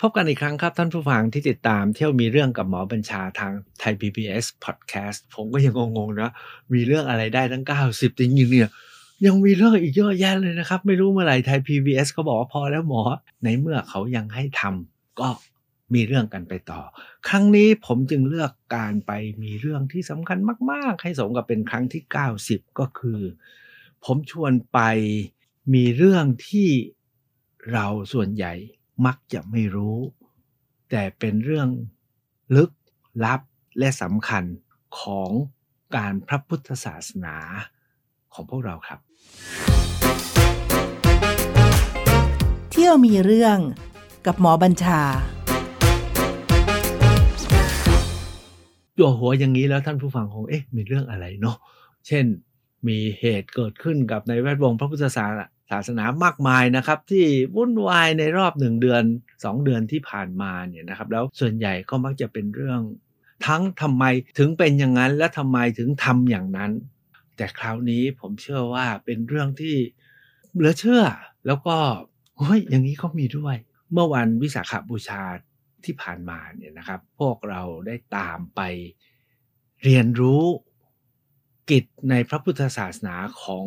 พบกันอีกครั้งครับท่านผู้ฟังที่ติดตามเที่ยวมีเรื่องกับหมอบัญชาทางไทย PBS Podcast ผมก็ยังงงๆนะมีเรื่องอะไรได้ทั้ง 90 จริงๆเนี่ยยังมีเรื่องอีกเยอะแยะเลยนะครับ ไม่รู้เมื่อไหร่ไทย PBS เขาบอกว่าพอแล้วหมอ ในเมื่อเขายังให้ทำก็มีเรื่องกันไปต่อ ครั้งนี้ผมจึงเลือกการไปมีเรื่องที่สำคัญมาก ๆ ให้สมกับเป็นครั้งที่ 90 ก็คือ ผมชวนไปมีเรื่องที่เราส่วนใหญ่ มักจะไม่รู้ แต่เป็นเรื่องลึกลับและสำคัญของการพระพุทธศาสนาของพวกเราครับ เที่ยวมีเรื่องกับหมอบัญชาตัวหัวอย่างนี้แล้วท่านผู้ฟังคงเอ๊ะมีเรื่องอะไรเนาะเช่นมีเหตุเกิดขึ้นกับในแวดวงพระพุทธศาสนา ศาสนามากมายนะครับ ที่วุ่นวายในรอบหนึ่งเดือนสองเดือนที่ผ่านมาเนี่ยนะครับ แล้วส่วนใหญ่ก็มักจะเป็นเรื่อง ทั้งทำไมถึงเป็นอย่างนั้น และทำไมถึงทำอย่างนั้น แต่คราวนี้ผมเชื่อว่าเป็นเรื่องที่เหลือเชื่อ แล้วก็เฮ้ยอย่างนี้ก็มีด้วย เมื่อวันวิสาขบูชาที่ผ่านมาเนี่ยนะครับ พวกเราได้ตามไปเรียนรู้กิจในพระพุทธศาสนาของ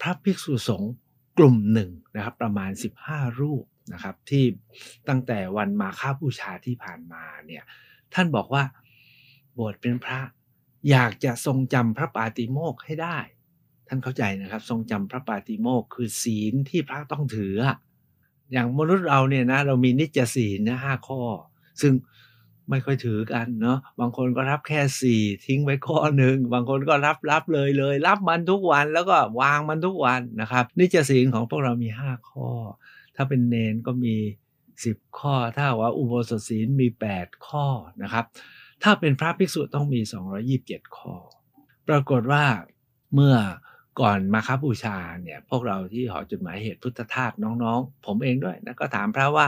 พระภิกษุสงฆ์ กลุ่มหนึ่งนะครับ ประมาณ 15 รูปนะครับ ที่ตั้งแต่วันมาฆบูชาที่ผ่านมาเนี่ยท่านบอกว่าบวชเป็นพระอยากจะทรงจำพระปาติโมกให้ได้ ท่านเข้าใจนะครับ ทรงจำพระปาติโมกคือศีลที่พระต้องถือ อย่างมนุษย์เราเนี่ยนะเรามีนิจศีลนะห้าข้อ ซึ่ง ไม่ค่อยถือกันเนาะบางคนก็รับแค่สี่ทิ้งไว้ข้อหนึ่งบางคนก็รับรับเลยเลย รับมันทุกวันแล้วก็วางมันทุกวันนะครับนิจะศีลของพวกเรามีห้าข้อ ถ้าเป็นเนนก็มีสิบข้อ ถ้าว่าอุโบสถศีลมีแปดข้อนะครับ ถ้าเป็นพระภิกษุต้องมี227ข้อ ปรากฏว่าเมื่อก่อนมาคบูชาเนี่ยพวกเราที่หอจุดหมายเหตุพุทธทาสน้องๆ ผมเองด้วยนะก็ถามพระว่า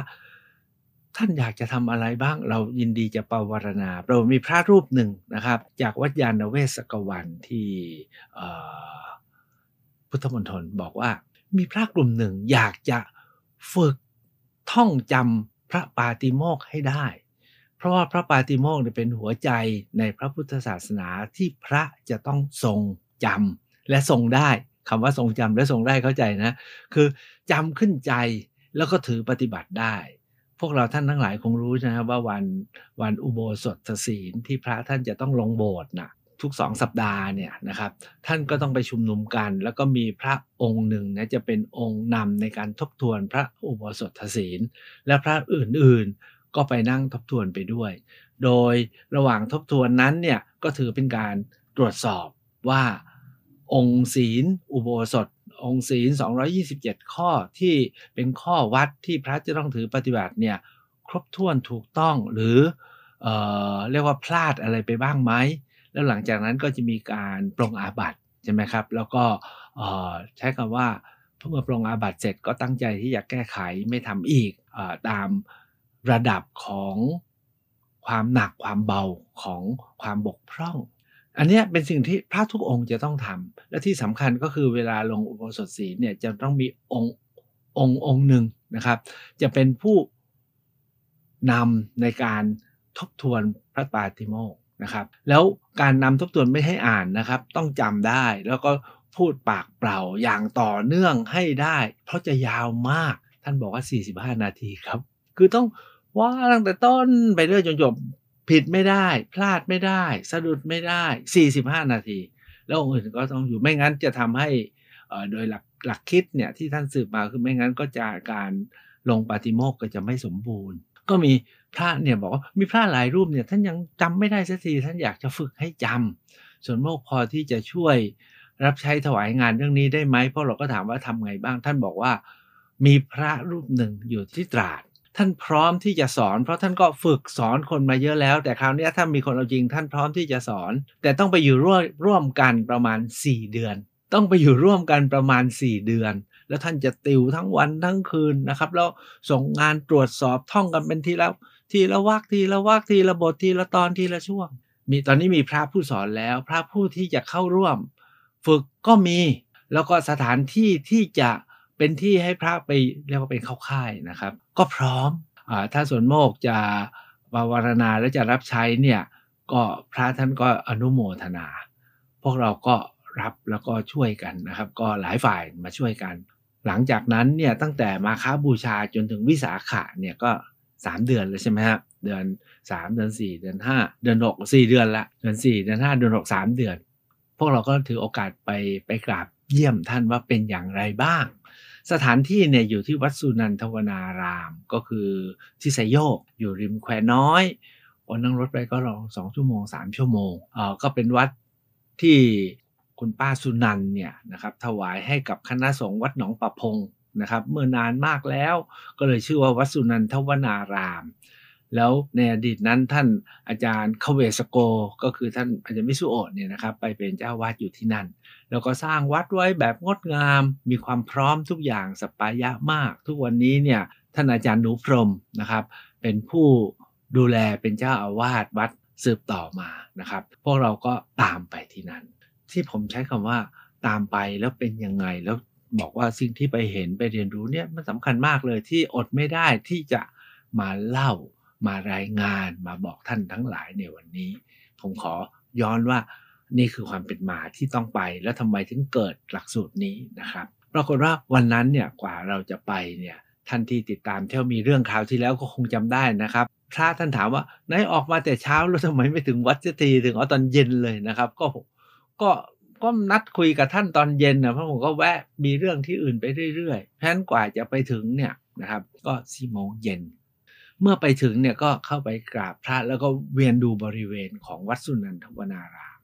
ท่านอยากจะทำอะไรบ้างเรายินดีจะปวารณา เรามีพระรูปหนึ่งนะครับ จากวัดยานเวศกวันที่พุทธมณฑลบอกว่า มีพระกลุ่มหนึ่งอยากจะฝึกท่องจำพระปาติโมกให้ได้ เพราะว่าพระปาติโมกเป็นหัวใจในพระพุทธศาสนาที่พระจะต้องทรงจำและทรงได้คำว่าทรงจำและทรงได้เข้าใจนะ คือจำขึ้นใจแล้วก็ถือปฏิบัติได้ พวกเราท่านทั้งหลายคงรู้นะครับว่าวันวันอุโบสถศีลที่พระท่านจะต้องลงโบสถ์นะทุกสองสัปดาห์เนี่ยนะครับ ท่านก็ต้องไปชุมนุมกัน แล้วก็มีพระองค์หนึ่งนะจะเป็นองค์นำในการทบทวนพระอุโบสถศีล และพระอื่นๆก็ไปนั่งทบทวนไปด้วย โดยระหว่างทบทวนนั้นเนี่ยก็ถือเป็นการตรวจสอบว่าองค์ศีล อุโบสถ องค์ศีล 227 ข้อที่เป็นข้อวัดที่พระจะต้องถือปฏิบัติเนี่ยครบถ้วนถูกต้องหรือเออเรียกว่าพลาดอะไรไปบ้างไหม แล้วหลังจากนั้นก็จะมีการปรงอาบัติใช่ไหมครับ แล้วก็ใช้คำว่าเมื่อปรงอาบัติเสร็จก็ตั้งใจที่จะแก้ไขไม่ทำอีกอตามระดับของความหนักความเบาของความบกพร่อง อันนี้เป็นสิ่งที่พระทุกองค์จะต้องทำและที่สำคัญก็คือเวลาลงอุโบสถศีลเนี่ยจะต้องมีองค์องค์องค์หนึ่งนะครับ จะเป็นผู้นำในการทบทวนพระปาติโมกนะครับ แล้วการนำทบทวนไม่ให้อ่านนะครับ ต้องจำได้แล้วก็พูดปากเปล่าอย่างต่อเนื่องให้ได้ เพราะจะยาวมากท่านบอกว่า 45 นาทีครับ คือต้องว่าตั้งแต่ต้นไปเรื่อยจนจบ ผิดไม่ได้ พลาดไม่ได้ สะดุดไม่ได้ 45 นาที แล้วองค์อื่นก็ต้องอยู่ไม่งั้นจะทำให้โดยหลักหลักคิดเนี่ยที่ท่านสืบมาคือไม่งั้นก็จะการลงปาติโมกก็จะไม่สมบูรณ์ ก็มีพระเนี่ยบอกว่ามีพระหลายรูปเนี่ยท่านยังจำไม่ได้สักทีท่านอยากจะฝึกให้จำส่วนโมกพอที่จะช่วยรับใช้ถวายงานเรื่องนี้ได้ไหมเพราะเราก็ถามว่าทำไงบ้าง ท่านบอกว่ามีพระรูปหนึ่งอยู่ที่ตราด ท่านพร้อมที่จะสอน เพราะท่านก็ฝึกสอนคนมาเยอะแล้ว แต่คราวนี้ถ้ามีคนเอาจริงท่านพร้อมที่จะสอน แต่ต้องไปอยู่ร่วมร่วมกันประมาณ 4 เดือน ต้องไปอยู่ร่วมกันประมาณ 4 เดือน แล้วท่านจะติวทั้งวันทั้งคืนนะครับแล้วส่งงานตรวจสอบท่องกันเป็นทีละทีละวักทีละวักทีละบททีละตอนทีละช่วง มีตอนนี้มีพระผู้สอนแล้ว พระผู้ที่จะเข้าร่วม ฝึกก็มี แล้วก็สถานที่ที่จะ เป็นที่ให้พระไปเรียกว่าเป็นเข้าค่ายนะครับ ก็พร้อมถ้าส่วนโมกจะปาวารณาและจะรับใช้เนี่ยก็พระท่านก็อนุโมทนา พวกเราก็รับแล้วก็ช่วยกันนะครับ ก็หลายฝ่ายมาช่วยกัน หลังจากนั้นเนี่ยตั้งแต่มาค้าบูชาจนถึงวิสาขะเนี่ยก็สามเดือนเลยใช่ไหมครับเดือนสามเดือนสี่เดือนห้าเดือนหกสี่เดือนละเดือนสี่เดือนห้าเดือนหกสามเดือน พวกเราก็ถือโอกาสไปไปกราบเยี่ยมท่านว่าเป็นอย่างไรบ้าง สถานที่เนี่ยอยู่ที่วัดสุนันทวนาราม ก็คือที่ไซโยก อยู่ริมแควน้อยวันนั่งรถไปก็รอสองชั่วโมงสามชั่วโมงเออก็เป็นวัดที่คุณป้าสุนันเนี่ยนะครับถวายให้กับคณะสงฆ์วัดหนองประพงนะครับ เมื่อนานมากแล้วก็เลยชื่อว่าวัดสุนันทวนาราม แล้วในอดีตนั้นท่านอาจารย์คเวสโก ก็คือท่านอาจารย์มิสุโอะเนี่ยนะครับไปเป็นเจ้าวาดอยู่ที่นั่น แล้วก็สร้างวัดไว้แบบงดงาม มีความพร้อมทุกอย่างสปายะมาก ทุกวันนี้เนี่ยท่านอาจารย์หนูพรมนะครับ เป็นผู้ดูแลเป็นเจ้าอาวาสวัดสืบต่อมานะครับ พวกเราก็ตามไปที่นั่น ที่ผมใช้คำว่าตามไปแล้วเป็นยังไงแล้วบอกว่าสิ่งที่ไปเห็นไปเรียนรู้เนี่ยมันสำคัญมากเลยที่อดไม่ได้ที่จะมาเล่า มารายงานมาบอกท่านทั้งหลายในวันนี้ ผมขอย้อนว่านี่คือความเป็นมาที่ต้องไป แล้วทำไมถึงเกิดหลักสูตรนี้นะครับปรากฏว่าวันนั้นเนี่ยกว่าเราจะไปเนี่ยท่านที่ติดตามเที่ยวมีเรื่องคราวที่แล้วก็คงจำได้นะครับพระท่านถามว่าไหนออกมาแต่เช้าแล้วทำไมไม่ถึงวัดเจตีถึงอ๋อตอนเย็นเลยนะครับ ก็ก็ก็นัดคุยกับท่านตอนเย็นนะเพราะผมก็แวะมีเรื่องที่อื่นไปเรื่อยๆเพราะฉะนั้นกว่าจะไปถึงเนี่ยนะครับ ก็สี่โมงเย็น เมื่อไปถึงเนี่ยก็เข้าไปกราบพระแล้วก็เวียนดูบริเวณของวัดสุนันทวนาราม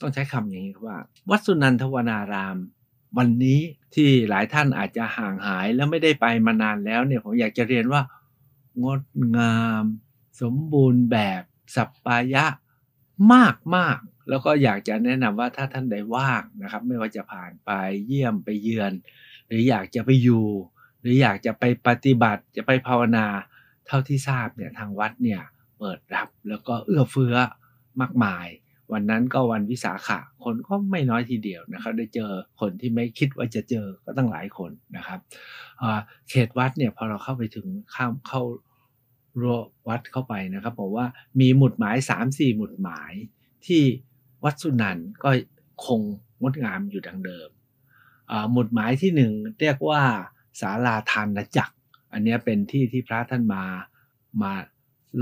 ต้องใช้คำอย่างนี้ครับว่า วัดสุนันทวนาราม วันนี้ที่หลายท่านอาจจะห่างหายแล้วไม่ได้ไปมานานแล้วเนี่ยผมอยากจะเรียนว่า งดงาม สมบูรณ์แบบสัปปายะมากมากแล้วก็อยากจะแนะนำว่าถ้าท่านใดว่างนะครับ ไม่ว่าจะผ่านไปเยี่ยมไปเยือน หรืออยากจะไปอยู่ หรืออยากจะไปปฏิบัติจะไปภาวนา เท่าที่ทราบเนี่ยทางวัดเนี่ยเปิดรับแล้วก็เอื้อเฟื้อมากมาย วันนั้นก็วันวิสาขะคนก็ไม่น้อยทีเดียวนะครับ ได้เจอคนที่ไม่คิดว่าจะเจอก็ตั้งหลายคนนะครับเขตวัดเนี่ยพอเราเข้าไปถึงข้ามเข้ารั้ววัดเข้าไปนะครับบอกว่ามีหมุดหมาย3-4หมุดหมายที่วัดสุนันก็คงงดงามอยู่ดังเดิมหมุดหมายที่หนึ่งเรียกว่าศาลาทานจักร อันนี้เป็นที่ที่พระท่านมามา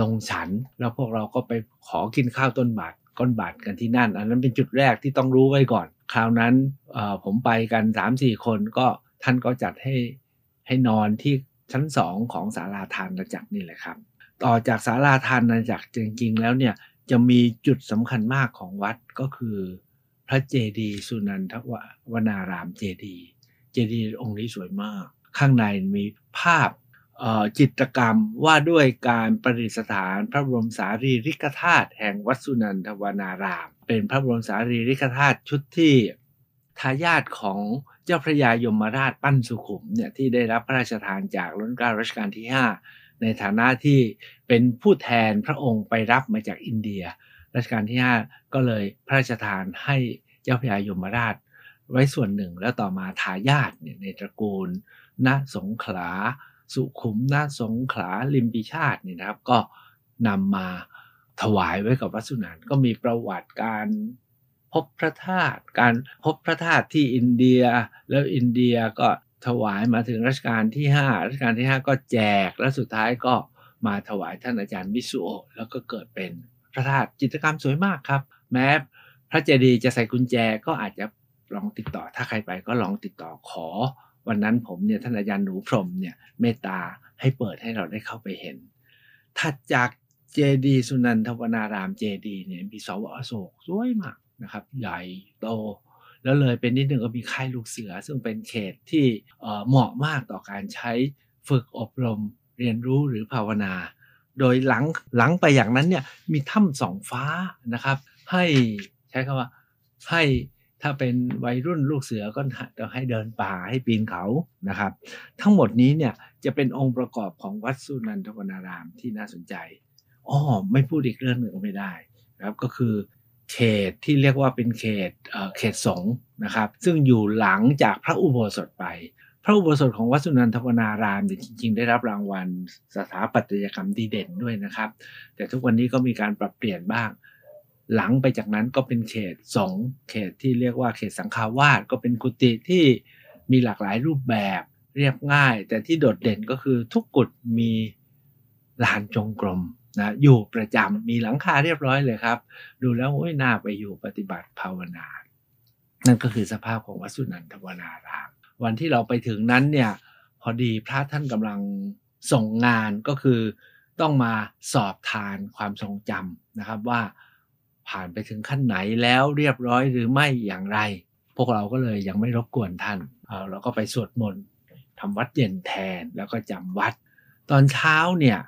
ลงฉัน แล้วพวกเราก็ไปขอกินข้าวต้นบาทก้นบาทกันที่นั่น อันนั้นเป็นจุดแรกที่ต้องรู้ไว้ก่อน คราวนั้นผมไปกัน3ามสี่คนก็ท่านก็จัดให้ให้นอนที่ชั้นสองของศาลาทานจักรนี่แหละครับ ต่อจากศาลาทานจักรจริงๆ แล้วเนี่ยจะมีจุดสำคัญมากของวัดก็คือ พระเจดีย์สุนันทวนารามเจดีย์เจดีย์องค์นี้สวยมาก ข้างในมีภาพ จิตรกรรมว่าด้วยการประดิษฐานพระบรมสารีริกธาตุแห่งวัดสุนันทวนาราม เป็นพระบรมสารีริกธาตุชุดที่ทายาทของเจ้าพระยายมราชปั้นสุขุมเนี่ยที่ได้รับพระราชทานจากรัชกาลรัชกาลที่ 5 ในฐานะที่เป็นผู้แทนพระองค์ไปรับมาจากอินเดีย รัชกาลที่ 5 ก็เลยพระราชทานให้เจ้าพระยายมราชไว้ส่วนหนึ่งแล้วต่อมาทายาทเนี่ยในตระกูลณสงขลา สุขุมณสงขลาลิมปิชาติเนี่ยนะครับ ก็นำมาถวายไว้กับวัดสุนันก็มีประวัติการพบพระธาตุการพบพระธาตุที่อินเดีย แล้วอินเดียก็ถวายมาถึงรัชกาลที่ 5 รัชกาลที่ 5 ก็แจกแล้วสุดท้ายก็มาถวายท่านอาจารย์มิสุโอแล้วก็เกิดเป็นพระธาตุจิตรกรรมสวยมากครับ แม้พระเจดีย์จะใส่กุญแจก็อาจจะลองติดต่อถ้าใครไปก็ลองติดต่อขอ วันนั้นผมเนี่ยท่านอาจารย์หนูพรมเนี่ยเมตตาให้เปิดให้เราได้เข้าไปเห็นถัดจากเจดีสุนันทวนารามเจดีเนี่ยมีสวอโศกสวยมากนะครับ ใหญ่โต แล้วเลยเป็นนิดนึงก็มีค่ายลูกเสือ ซึ่งเป็นเขตที่เหมาะมากต่อการใช้ฝึกอบรมเรียนรู้หรือภาวนา โดยหลังหลังไปอย่างนั้นเนี่ยมีถ้ำสองฟ้านะครับ ให้ใช้คำว่าให้ ถ้าเป็นวัยรุ่นลูกเสือก็ให้เดินป่าให้ปีนเขานะครับ ทั้งหมดนี้เนี่ยจะเป็นองค์ประกอบของวัดสุนันทวนารามที่น่าสนใจอ๋อไม่พูดอีกเรื่องหนึ่งไม่ได้นะครับก็คือเขตที่เรียกว่าเป็นเขตเขตสงฆ์นะครับ ซึ่งอยู่หลังจากพระอุโบสถไป พระอุโบสถของวัดสุนันทวนารามเนี่ยจริง ๆ ได้รับรางวัลสถาปัตยกรรมดีเด่นด้วยนะครับ แต่ทุกวันนี้ก็มีการปรับเปลี่ยนบ้าง หลังไปจากนั้นก็เป็นเขตสองเขตที่เรียกว่าเขตสังฆาวาสก็เป็นกุฏิที่มีหลากหลายรูปแบบเรียบง่าย แต่ที่โดดเด่นก็คือทุกกุฏมีลานจงกรมนะอยู่ประจำมีหลังคาเรียบร้อยเลยครับ ดูแล้วโอ้ยน่าไปอยู่ปฏิบัติภาวนา นั่นก็คือสภาพของวัดสุนันทวนาราม วันที่เราไปถึงนั้นเนี่ยพอดีพระท่านกำลังส่งงานก็คือต้องมาสอบทานความทรงจำนะครับว่า ผ่านไปถึงขั้นไหนแล้วเรียบร้อยหรือไม่อย่างไร พวกเราก็เลยยังไม่รบกวนท่านเราก็ไปสวดมนต์ทำวัดเย็นแทนแล้วก็จำวัด ตอนเช้าเนี่ย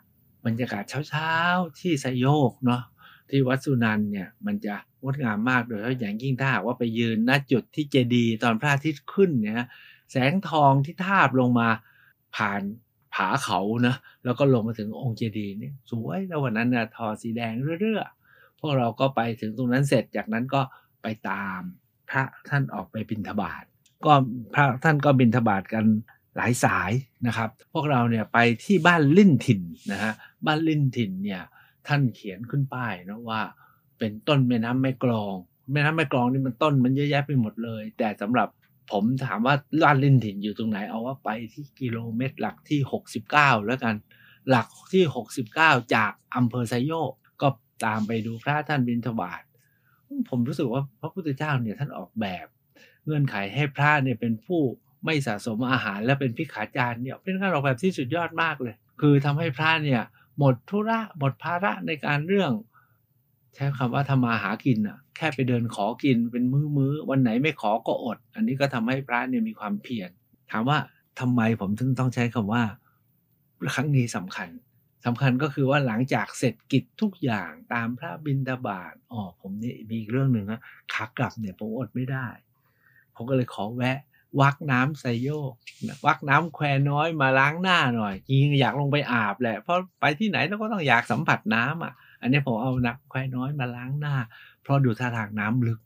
บรรยากาศเช้าๆที่สยโยกเนาะที่วัดสุนันเนี่ยมันจะงดงามมากโดยเฉพาะอย่างยิ่งถ้าหากว่าไปยืนณจุดที่เจดีตอนพระอาทิตย์ขึ้นเนี่ยแสงทองที่ทาบลงมาผ่านผาเขานะแล้วก็ลงมาถึงองค์เจดีย์เนี่ยสวยแล้ววันนั้นนะทอสีแดงเรื่อยๆ พวกเราก็ไปถึงตรงนั้นเสร็จจากนั้นก็ไปตามพระท่านออกไปบิณฑบาตก็พระท่านก็บิณฑบาตกันหลายสายนะครับ พวกเราเนี่ยไปที่บ้านลิ่นถิ่นนะฮะบ้านลิ่นถิ่นเนี่ยท่านเขียนขึ้นป้ายนะว่าเป็นต้นแม่น้ำแม่กลอง แม่น้ำแม่กลองนี่มันต้นมันเยอะแยะไปหมดเลย แต่สำหรับผมถามว่าบ้านลิ่นถิ่นอยู่ตรงไหนเอาว่าไปที่กิโลเมตรหลักที่ 69 แล้วกัน หลักที่ 69 จากอำเภอไซโยก ตามไปดูพระท่านบิณฑบาตผมรู้สึกว่าพระพุทธเจ้าเนี่ยท่านออกแบบ เงื่อนไขให้พระเนี่ยเป็นผู้ไม่สะสมอาหารและเป็นพิขาจารย์เนี่ยเป็นการออกแบบที่สุดยอดมากเลย คือทำให้พระเนี่ยหมดธุระหมดภาระในการเรื่อง ใช้คำว่าทำมาหากินอะแค่ไปเดินขอกินเป็นมือมือวันไหนไม่ขอก็อด อันนี้ก็ทำให้พระเนี่ยมีความเพียรถามว่าทำไมผมถึงต้องใช้คำว่าครั้งนี้สำคัญ สำคัญก็คือว่าหลังจากเสร็จกิจทุกอย่างตามพระบิณฑบาตอ๋อผมนี่มีอีกเรื่องหนึ่งนะขากลับเนี่ยผมอดไม่ได้ ผมก็เลยขอแวะ วักน้ำไซโยกวักน้ำแควน้อยมาล้างหน้าหน่อยจริงอยากลงไปอาบแหละ เพราะไปที่ไหนเราก็ต้องอยากสัมผัสน้ำอะ อันนี้ผมเอาน้ำแควน้อยมาล้างหน้า เพราะดูท่าทางน้ำลึก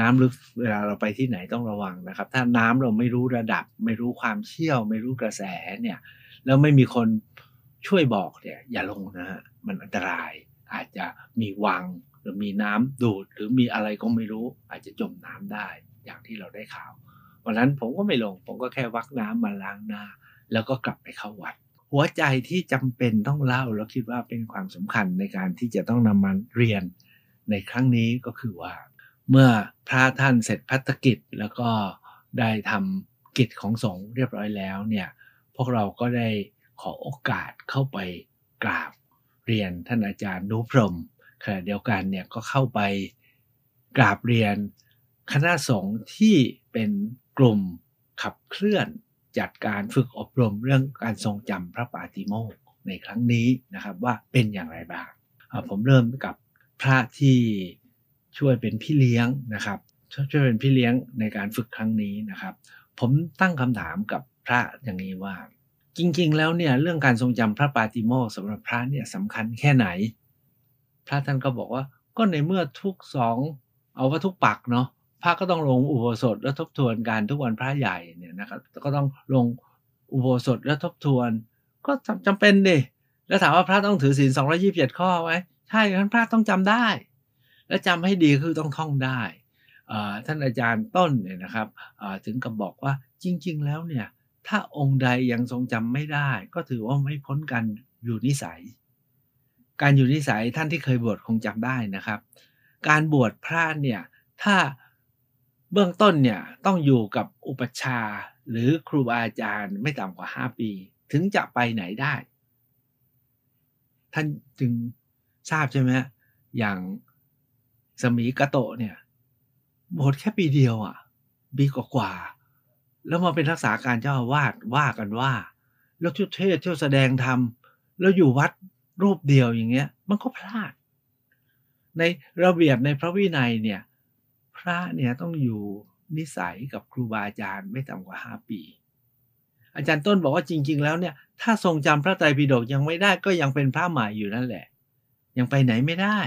น้ำลึกเวลาเราไปที่ไหนต้องระวังนะครับ ถ้าน้ำเราไม่รู้ระดับ ไม่รู้ความเชี่ยว ไม่รู้กระแสเนี่ย แล้วไม่มีคน ช่วยบอกเนี่ยอย่าลงนะฮะมันอันตราย อาจจะมีวังหรือมีน้ำดูด หรือมีอะไรก็ไม่รู้ อาจจะจมน้ำได้อย่างที่เราได้ข่าววันนั้นผมก็ไม่ลง ผมก็แค่วักน้ำมาล้างหน้า แล้วก็กลับไปเข้าวัด หัวใจที่จำเป็นต้องเล่าแล้วคิดว่าเป็นความสำคัญในการที่จะต้องนำมาเรียน ในครั้งนี้ก็คือว่า เมื่อพระท่านเสร็จพัฒกิจแล้วก็ได้ทำกิจของสงฆ์เรียบร้อยแล้วเนี่ยพวกเราก็ได้ ขอโอกาสเข้าไปกราบเรียนท่านอาจารย์นุพรมขณะเดียวกันเนี่ยก็เข้าไปกราบเรียนคณะสงฆ์ที่เป็นกลุ่มขับเคลื่อนจัดการฝึกอบรมเรื่องการทรงจำพระปาติโมกข์ในครั้งนี้นะครับว่าเป็นอย่างไรบ้าง ผมเริ่มกับพระที่ช่วยเป็นพี่เลี้ยงนะครับช่วยเป็นพี่เลี้ยงในการฝึกครั้งนี้นะครับ ผมตั้งคำถามกับพระอย่างนี้ว่า จริงๆ แล้วเนี่ยเรื่องการทรงจำพระปาติโมกสำหรับพระเนี่ยสำคัญแค่ไหน พระท่านก็บอกว่าก็ในเมื่อทุกสองเอาว่าทุกปักเนาะพระก็ต้องลงอุโบสถและทบทวนการทุกวันพระใหญ่เนี่ยนะครับก็ต้องลงอุโบสถและทบทวน ก็จำเป็นดิแล้วถามว่าพระต้องถือศีลสองยี่สิบเจ็ดข้อไหมใช่ท่านพระต้องจำได้ และจำให้ดีคือต้องท่องได้ท่านอาจารย์ต้นเนี่ยนะครับถึงกับบอกว่าจริง ๆ แล้วเนี่ย ถ้าองค์ใดยังทรงจำไม่ได้ ก็ถือว่าไม่พ้นกันอยู่นิสัย การอยู่นิสัยท่านที่เคยบวชคงจำได้นะครับ การบวชพระเนี่ยถ้าเบื้องต้นเนี่ยต้องอยู่กับอุปชาหรือครูบาอาจารย์ไม่ต่ำกว่า 5 ปี ถึงจะไปไหนได้ ท่านจึงทราบใช่ไหมอย่างสมีกะโตเนี่ยบวชแค่ปีเดียวอะปีกว่า แล้วมาเป็นรักษาการเจ้าอาวาสว่ากันว่า แล้วชุดเทศเที่ยวแสดงธรรมแล้วอยู่วัดรูปเดียวอย่างเงี้ย มันก็พลาด ในระเบียบในพระวินัยเนี่ย พระเนี่ยต้องอยู่นิสัยกับครูบาอาจารย์ไม่ต่ำกว่า5ปี อาจารย์ต้นบอกว่าจริง ๆ แล้วเนี่ย ถ้าทรงจำพระไตรปิฎกยังไม่ได้ก็ยังเป็นพระใหม่อยู่นั่นแหละ ยังไปไหนไม่ได้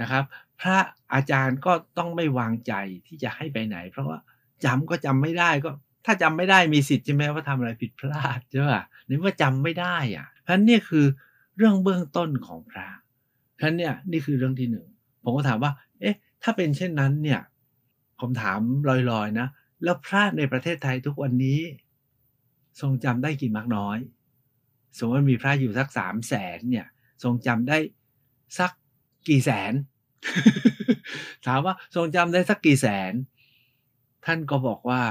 นะครับ พระอาจารย์ก็ต้องไม่วางใจที่จะให้ไปไหน เพราะว่า จำก็จำไม่ได้ก็ ถ้าจำไม่ได้มีสิทธิ์ใช่ไหมว่าทำอะไรผิดพลาดใช่ป่ะนี่ว่าจำไม่ได้อะเพราะนั้นเนี่ยคือเรื่องเบื้องต้นของพระเพราะนั้นเนี่ยนี่คือเรื่องที่หนึ่งผมก็ถามว่า เอ๊ะ ถ้าเป็นเช่นนั้นเนี่ย ผมถามลอยๆนะ แล้วพระในประเทศไทยทุกวันนี้ ทรงจำได้กี่มากน้อย สมมติมีพระอยู่สักสามแสนเนี่ย ทรงจำได้สักกี่แสน ถามว่าทรงจำได้สักกี่แสน ท่านก็บอกว่า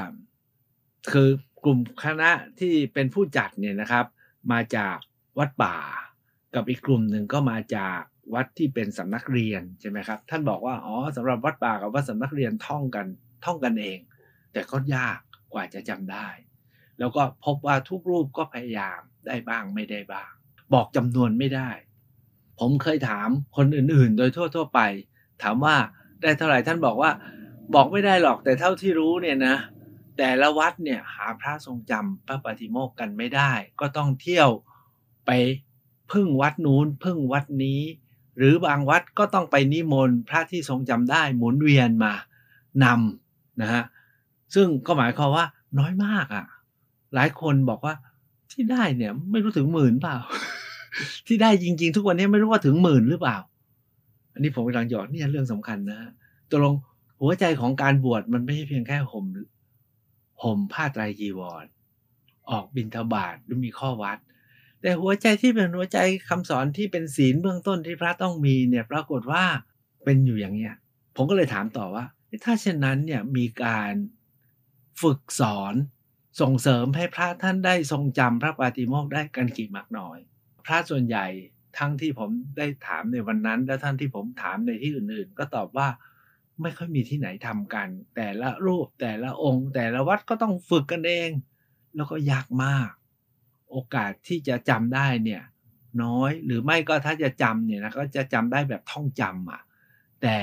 คือกลุ่มคณะที่เป็นผู้จัดเนี่ยนะครับ มาจากวัดป่า กับอีกกลุ่มหนึ่งก็มาจากวัดที่เป็นสำนักเรียนใช่ไหมครับ ท่านบอกว่าอ๋อสำหรับวัดป่ากับวัดสำนักเรียนท่องกันท่องกันเอง แต่ก็ยากกว่าจะจำได้ แล้วก็พบว่าทุกรูปก็พยายามได้บ้างไม่ได้บ้าง บอกจำนวนไม่ได้ ผมเคยถามคนอื่นๆ โดยทั่วๆไป ถามว่าได้เท่าไหร่ท่านบอกว่า บอกไม่ได้หรอกแต่เท่าที่รู้เนี่ยนะแต่ละวัดเนี่ยหาพระทรงจำพระปฏิโมกข์กันไม่ได้ ก็ต้องเที่ยวไปพึ่งวัดนู้นพึ่งวัดนี้ หรือบางวัดก็ต้องไปนิมนต์พระที่ทรงจำได้หมุนเวียนมานำนะฮะซึ่งก็หมายความว่าน้อยมากอะ่ะ หลายคนบอกว่าที่ได้เนี่ยไม่รู้ถึงหมื่นเปล่า ที่ได้จริง ๆ ทุกวันนี้ไม่รู้ว่าถึงหมื่นหรือเปล่า อันนี้ผมกำลังหยอดเนี่ยเรื่องสำคัญนะตกลง หัวใจของการบวชมันไม่ใช่เพียงแค่ห่มห่มผ้าไตรจีวร ออกบิณฑบาตหรือมีข้อวัด แต่หัวใจที่เป็นหัวใจคำสอนที่เป็นศีลเบื้องต้นที่พระต้องมีเนี่ยปรากฏว่าเป็นอยู่อย่างเนี้ยผมก็เลยถามต่อว่า ถ้าเช่นนั้นเนี่ยมีการฝึกสอนส่งเสริมให้พระท่านได้ทรงจำพระปาติโมกได้กันกี่มากน้อย พระส่วนใหญ่ทั้งที่ผมได้ถามในวันนั้น และท่านที่ผมถามในที่อื่นๆ ก็ตอบว่า ไม่ค่อยมีที่ไหนทำกัน แต่ละรูปแต่ละองค์ แต่ละวัดก็ต้องฝึกกันเอง แล้วก็ยากมาก โอกาสที่จะจำได้เนี่ยน้อยหรือไม่ก็ถ้าจะจำเนี่ยนะก็จะจำได้แบบท่องจำอะแต่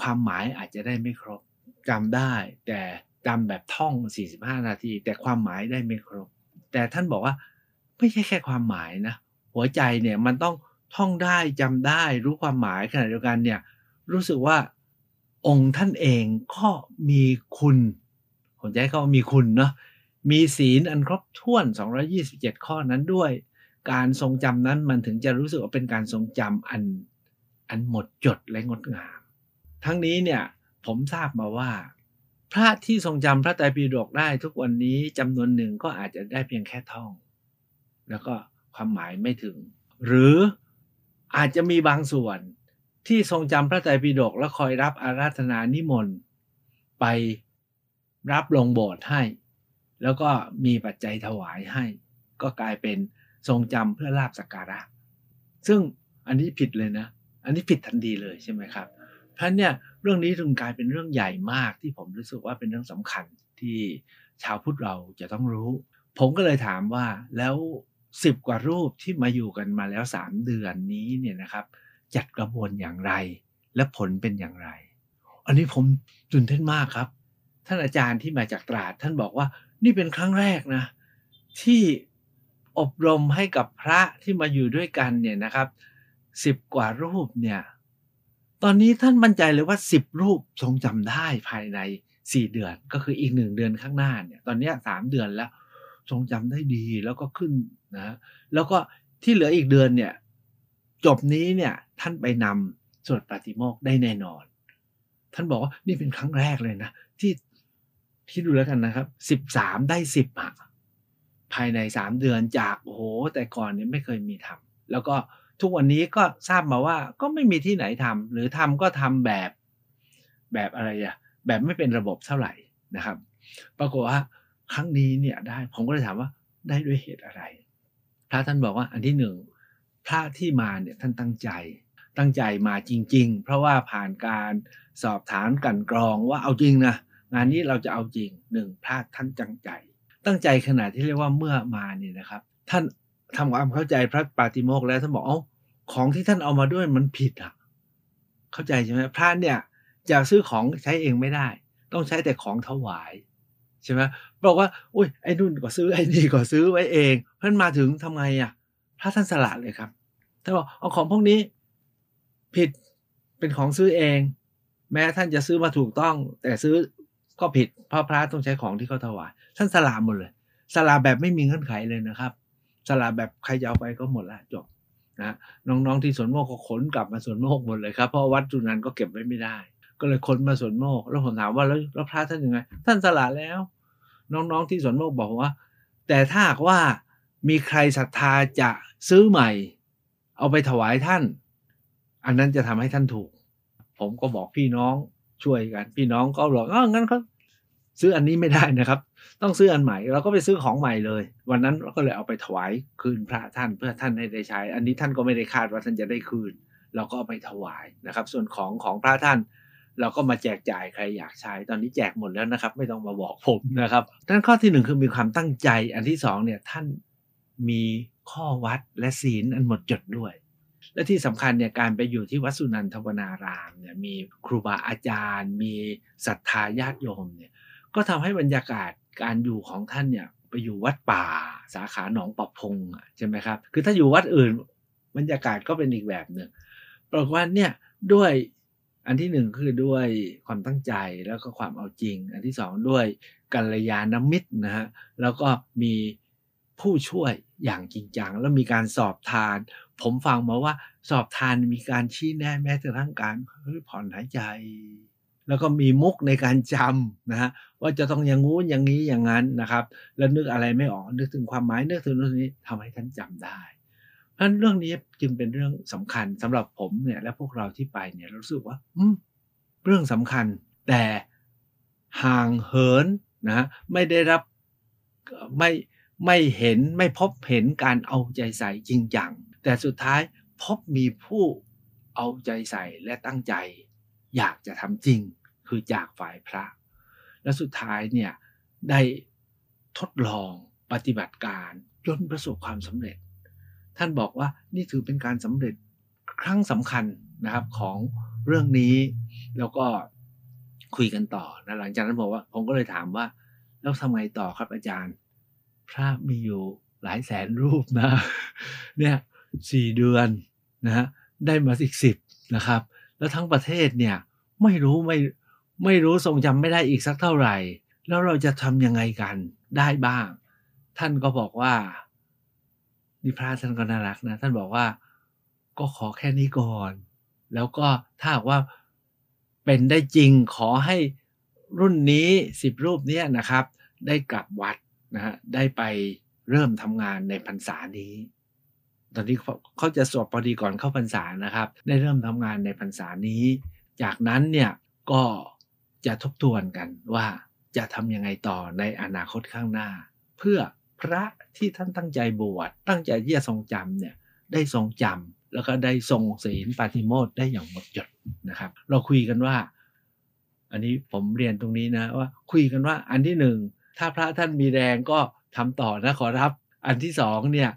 ความหมายอาจจะได้ไม่ครบจำได้ แต่จำแบบท่อง 45 นาที แต่ความหมายได้ไม่ครบ แต่ท่านบอกว่าไม่ใช่แค่ความหมายนะหัวใจเนี่ยมันต้องท่องได้จำได้รู้ความหมายขณะเดียวกันเนี่ยรู้สึกว่า องค์ท่านเองก็มีคุณผมจะให้เขามีคุณเนาะมีศีลอันครบถ้วน 227 ข้อนั้นด้วย การทรงจำนั้นมันถึงจะรู้สึกว่าเป็นการทรงจำอันอันหมดจดและงดงาม ทั้งนี้เนี่ยผมทราบมาว่า พระที่ทรงจำพระไตรปิฎกได้ทุกวันนี้จำนวนหนึ่งก็อาจจะได้เพียงแค่ท่อง แล้วก็ความหมายไม่ถึง หรืออาจจะมีบางส่วน ที่ทรงจำพระไตรปิฎกแล้วคอยรับอาราธนานิมนต์ไปรับลงโบสถ์ให้ แล้วก็มีปัจจัยถวายให้ ก็กลายเป็นทรงจำเพื่อลาบสักการะ ซึ่งอันนี้ผิดเลยนะ อันนี้ผิดทันทีเลยใช่ไหมครับเพราะเนี่ยเรื่องนี้ถึงกลายเป็นเรื่องใหญ่มากที่ผมรู้สึกว่าเป็นเรื่องสำคัญที่ชาวพุทธเราจะต้องรู้ ผมก็เลยถามว่าแล้วสิบกว่ารูปที่มาอยู่กันมาแล้วสามเดือนนี้เนี่ยนะครับ จัดกระบวนอย่างไร และผลเป็นอย่างไร อันนี้ผมตื่นเต้นมากครับ ท่านอาจารย์ที่มาจากตราด ท่านบอกว่านี่เป็นครั้งแรกนะ ที่อบรมให้กับพระที่มาอยู่ด้วยกันเนี่ยนะครับสิบกว่ารูปเนี่ย ตอนนี้ท่านมั่นใจเลยว่าสิบรูปทรงจำได้ภายในสี่เดือน ก็คืออีกหนึ่งเดือนข้างหน้าเนี่ย ตอนนี้สามเดือนแล้ว ทรงจำได้ดีแล้วก็ขึ้นนะ แล้วก็ที่เหลืออีกเดือนเนี่ย จบนี้เนี่ยท่านไปนำสวดปาติโมกได้แน่นอน ท่านบอกว่านี่เป็นครั้งแรกเลยนะ ที่ที่ดูแล้วกันนะครับสิบสามได้สิบอะภายในสามเดือนจากโอ้โห แต่ก่อนเนี่ยไม่เคยมีทำแล้วก็ทุกวันนี้ก็ทราบมาว่าก็ไม่มีที่ไหนทำหรือทำก็ทำแบบแบบอะไรอะแบบไม่เป็นระบบเท่าไหร่นะครับ ปรากฏว่าครั้งนี้เนี่ยได้ผมก็เลยถามว่าได้ด้วยเหตุอะไรพระท่านบอกว่าอันที่หนึ่ง พระที่มาเนี่ยท่านตั้งใจ ตั้งใจมาจริง ๆ เพราะว่าผ่านการสอบถามกันกรองว่าเอาจริงนะงานนี้เราจะเอาจริงหนึ่งพระท่านจังใจ ตั้งใจขนาดที่เรียกว่าเมื่อมาเนี่ยนะครับ ท่านทำความเข้าใจพระปาติโมกข์แล้วท่านบอกเอ้าของที่ท่านเอามาด้วยมันผิดอะ เข้าใจใช่ไหมพระเนี่ยจะซื้อของใช้เองไม่ได้ ต้องใช้แต่ของถวายใช่ไหมบอกว่าอุ้ยไอ้นู่นก็ซื้อไอ้นี่ก็ซื้อไว้เองเพื่อนมาถึงทำไงอะ พระท่านสละเลยครับท่านบอกเอาของพวกนี้ผิดเป็นของซื้อเอง แม้ท่านจะซื้อมาถูกต้อง แต่ซื้อก็ผิดเพราะพระต้องใช้ของที่เขาถวายท่านสละหมดเลยสละแบบไม่มีเงื่อนไขเลยนะครับสละแบบใครจะเอาไปก็หมดละจบนะน้องๆที่สวนโมกก็ขนกลับมาสวนโมกหมดเลยครับเพราะวัดจุนันก็เก็บไว้ไม่ได้ ก็เลยขนมาสวนโมก แล้วผมถามว่าแล้วพระท่านยังไง ท่านสละแล้ว น้องๆที่สวนโมกบอกว่า แต่ถ้าหากว่า มีใครศรัทธาจะซื้อใหม่ เอาไปถวายท่าน อันนั้นจะทำให้ท่านถูก ผมก็บอกพี่น้องช่วยกัน พี่น้องก็บอกอ๋องั้นเขาซื้ออันนี้ไม่ได้นะครับ ต้องซื้ออันใหม่เราก็ไปซื้อของใหม่เลย วันนั้นเราก็เลยเอาไปถวายคืนพระท่านเพื่อท่านให้ได้ใช้ อันนี้ท่านก็ไม่ได้คาดว่าท่านจะได้คืน เราก็เอาไปถวายนะครับ ส่วนของของพระท่านเราก็มาแจกจ่ายใครอยากใช้ ตอนนี้แจกหมดแล้วนะครับ ไม่ต้องมาบอกผมนะครับท่านข้อที่หนึ่งคือมีความตั้งใจ อันที่สองเนี่ยท่าน มีข้อวัดและศีลอันหมดจดด้วย และที่สำคัญเนี่ยการไปอยู่ที่วัดสุนันทวนารามเนี่ยมีครูบาอาจารย์ มีศรัทธาญาติโยมเนี่ยก็ทำให้บรรยากาศการอยู่ของท่านเนี่ยไปอยู่วัดป่า สาขาหนองปะพงใช่ไหมครับ คือถ้าอยู่วัดอื่นบรรยากาศก็เป็นอีกแบบหนึ่งปรากฏว่าเนี่ยด้วยอันที่หนึ่งคือด้วยความตั้งใจแล้วก็ความเอาจริง อันที่สองด้วยกัลยาณมิตรนะฮะแล้วก็มี ผู้ช่วยอย่างจริงจังแล้วมีการสอบทาน ผมฟังมาว่าสอบทานมีการชี้แนะแม้แต่ทั้งการเฮ้ยผ่อนหายใจ แล้วก็มีมุกในการจำนะฮะว่าจะต้องอย่างงู้นอย่างนี้อย่างนั้นนะครับ แล้วนึกอะไรไม่ออกนึกถึงความหมายนึกถึงเรื่องนี้ทำให้ท่านจำได้เพราะฉะนั้นเรื่องนี้จึงเป็นเรื่องสำคัญสำหรับผมเนี่ยและพวกเราที่ไปเนี่ยรู้สึกว่า อืมเรื่องสำคัญแต่ห่างเหินนะไม่ได้รับไม่ ไม่เห็นไม่พบเห็นการเอาใจใส่จริงจังแต่สุดท้ายพบมีผู้เอาใจใส่และตั้งใจ อยากจะทำจริงคือจากฝ่ายพระ และสุดท้ายเนี่ยได้ทดลองปฏิบัติการจนประสบความสำเร็จ ท่านบอกว่านี่ถือเป็นการสำเร็จครั้งสำคัญนะครับของเรื่องนี้แล้วก็คุยกันต่อนะหลังจากนั้นบอกว่าผมก็เลยถามว่าแล้วทำไงต่อครับอาจารย์ พระมีอยู่หลายแสนรูปนะเนี่ยสี่เดือนนะฮะได้มาอีกสิบนะครับ แล้วทั้งประเทศเนี่ยไม่รู้ไม่ไม่รู้ทรงจำไม่ได้อีกสักเท่าไหร่ แล้วเราจะทำยังไงกันได้บ้าง ท่านก็บอกว่านี่พระท่านก็น่ารักนะ ท่านบอกว่าก็ขอแค่นี้ก่อน แล้วก็ถ้าว่าเป็นได้จริงขอให้รุ่นนี้สิบรูปเนี้ยนะครับ ได้กลับวัด นะฮะได้ไปเริ่มทำงานในพรรษานี้ ตอนนี้เขาจะสวดพอดีก่อนเข้าพรรษานะครับ ได้เริ่มทำงานในพรรษานี้ จากนั้นเนี่ยก็จะทบทวนกันว่าจะทำยังไงต่อในอนาคตข้างหน้า เพื่อพระที่ท่านตั้งใจบวชตั้งใจที่จะทรงจำเนี่ยได้ทรงจำแล้วก็ได้ทรงศีลปาติโมดได้อย่างหมดจดนะครับ เราคุยกันว่า อันนี้ผมเรียนตรงนี้นะว่าคุยกันว่าอันที่หนึ่ง ถ้าพระท่านมีแรงก็ทำต่อนะขอรับ อันที่สองเนี่ย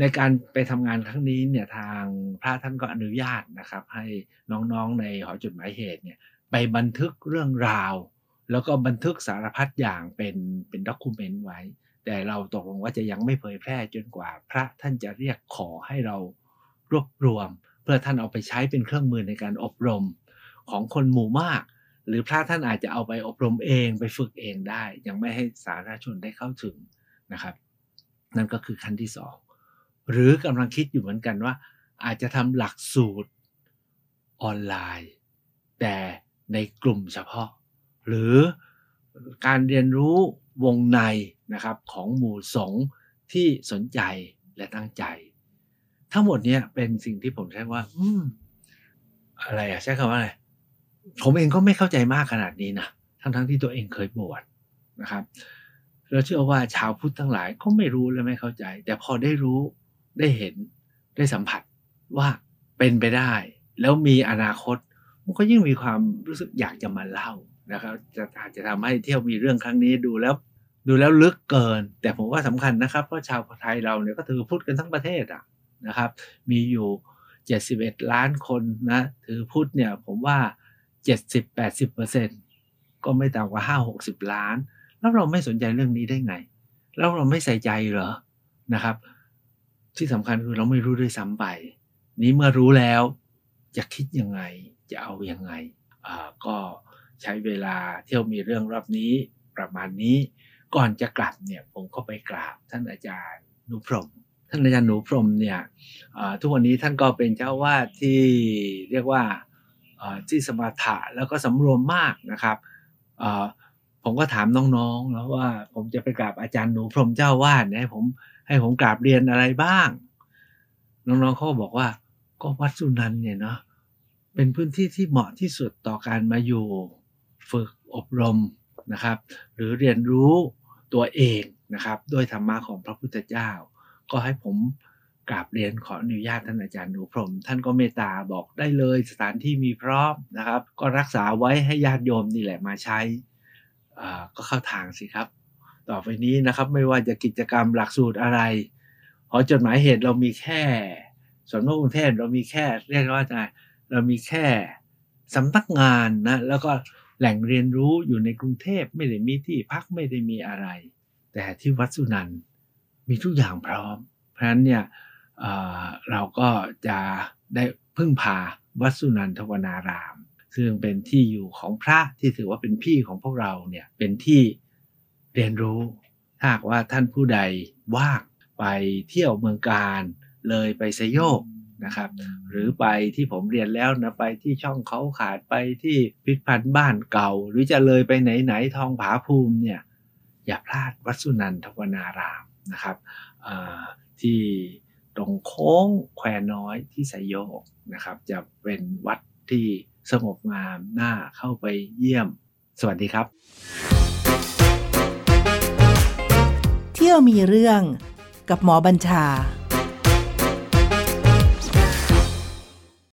ในการไปทำงานครั้งนี้เนี่ยทางพระท่านก็อนุญาตนะครับ ให้น้องๆในหอจดหมายเหตุเนี่ยไปบันทึกเรื่องราว แล้วก็บันทึกสารพัดอย่างเป็นเป็นด็อกิเมนต์ไว้ แต่เราตกลงว่าจะยังไม่เผยแพร่จนกว่า พระท่านจะเรียกขอให้เรารวบรวม เพื่อท่านเอาไปใช้เป็นเครื่องมือในการอบรมของคนหมู่มาก หรือพระท่านอาจจะเอาไปอบรมเองไปฝึกเองได้ ยังไม่ให้สาธารณชนได้เข้าถึงนะครับ นั่นก็คือขั้นที่สองหรือกำลังคิดอยู่เหมือนกันว่า อาจจะทำหลักสูตรออนไลน์ แต่ในกลุ่มเฉพาะ หรือการเรียนรู้วงในนะครับของหมู่สงฆ์ที่สนใจและตั้งใจ ทั้งหมดนี้เป็นสิ่งที่ผมใช้ว่า อืม อะไรอะใช้คำว่าอะไร ผมเองก็ไม่เข้าใจมากขนาดนี้นะทั้งๆทที่ตัวเองเคยบวชนะครับเราเชื่อว่าชาวพุทธทั้งหลายก็ไม่รู้และไม่เข้าใจ แต่พอได้รู้ได้เห็นได้สัมผัสว่าเป็นไปได้ แล้วมีอนาคต มันก็ยิ่งมีความรู้สึกอยากจะมาเล่านะครับ จะอาจจะทำให้เที่ยวมีเรื่องครั้งนี้ดูแล้ว ดูแล้วลึกเกิน แต่ผมว่าสำคัญนะครับเพราะชาวไทยเราเนี่ยก็ถือพุทธกันทั้งประเทศอะนะครับ มีอยู่ 71 ล้านคนนะถือพุทธเนี่ยผมว่า 70-80%เปอร์เซ็นก็ไม่ต่ำกว่า5-60ล้าน แล้วเราไม่สนใจเรื่องนี้ได้ไง แล้วเราไม่ใส่ใจเหรอนะครับ ที่สำคัญคือเราไม่รู้ด้วยซ้ำไป นี้เมื่อรู้แล้วจะคิดยังไงจะเอาอยัางไงก็ใช้เวลาเที่ยวมีเรื่องรอบนี้ประมาณนี้ ก่อนจะกลับเนี่ยผมก็ไปกราบท่านอาจารย์หนุพรมท่านอาจารย์หนุพรมเนี่ยทุกวันนี้ท่านก็เป็นเจ้าวาดที่เรียกว่า ที่สมถะแล้วก็สำรวมมากนะครับผมก็ถามน้องๆแล้วว่าผมจะไปกราบอาจารย์หนูพรหมเจ้าวาดเนี่ยให้ผมให้ผมกราบเรียนอะไรบ้าง น้องๆเขาบอกว่า ก็วัดสุนันเนี่ยเนาะเป็นพื้นที่ที่เหมาะที่สุดต่อการมาอยู่ฝึกอบรมนะครับ หรือเรียนรู้ตัวเองนะครับ ด้วยธรรมะของพระพุทธเจ้า ก็ให้ผม กราบเรียนขออนุญาตท่านอาจารย์หนูพรม ท่านก็เมตตาบอกได้เลยสถานที่มีพร้อมนะครับ ก็รักษาไว้ให้ญาติโยมนี่แหละมาใช้ก็เข้าทางสิครับ ต่อไปนี้นะครับไม่ว่าจะกิจกรรมหลักสูตรอะไรหอจดหมายเหตุเรามีแค่ส่วนย์กรุงเทพเรามีแค่เรียกว่าไงเรามีแค่สำนักงานนะแล้วก็แหล่งเรียนรู้อยู่ในกรุงเทพไม่ได้มีที่พักไม่ได้มีอะไร แต่ที่วัดสุนันท์มีทุกอย่างพร้อม เพราะฉะนั้นเนี่ย เราก็จะได้พึ่งพาวัดสุนันทวนาราม ซึ่งเป็นที่อยู่ของพระที่ถือว่าเป็นพี่ของพวกเราเนี่ยเป็นที่เรียนรู้ถ้าหากว่าท่านผู้ใดว่างไปเที่ยวเมืองการเลยไปสยโยกนะครับหรือไปที่ผมเรียนแล้วนะไปที่ช่องเขาขาดไปที่พิพิธภัณฑ์บ้านเก่า หรือจะเลยไปไหนไหนทองผาภูมิเนี่ยอย่าพลาดวัดสุนันทวนารามนะครับที่ ตรงโค้งแควน้อยที่ไซโยกนะครับ จะเป็นวัดที่สงบงามน่าเข้าไปเยี่ยม สวัสดีครับ เที่ยวมีเรื่องกับหมอบัญชา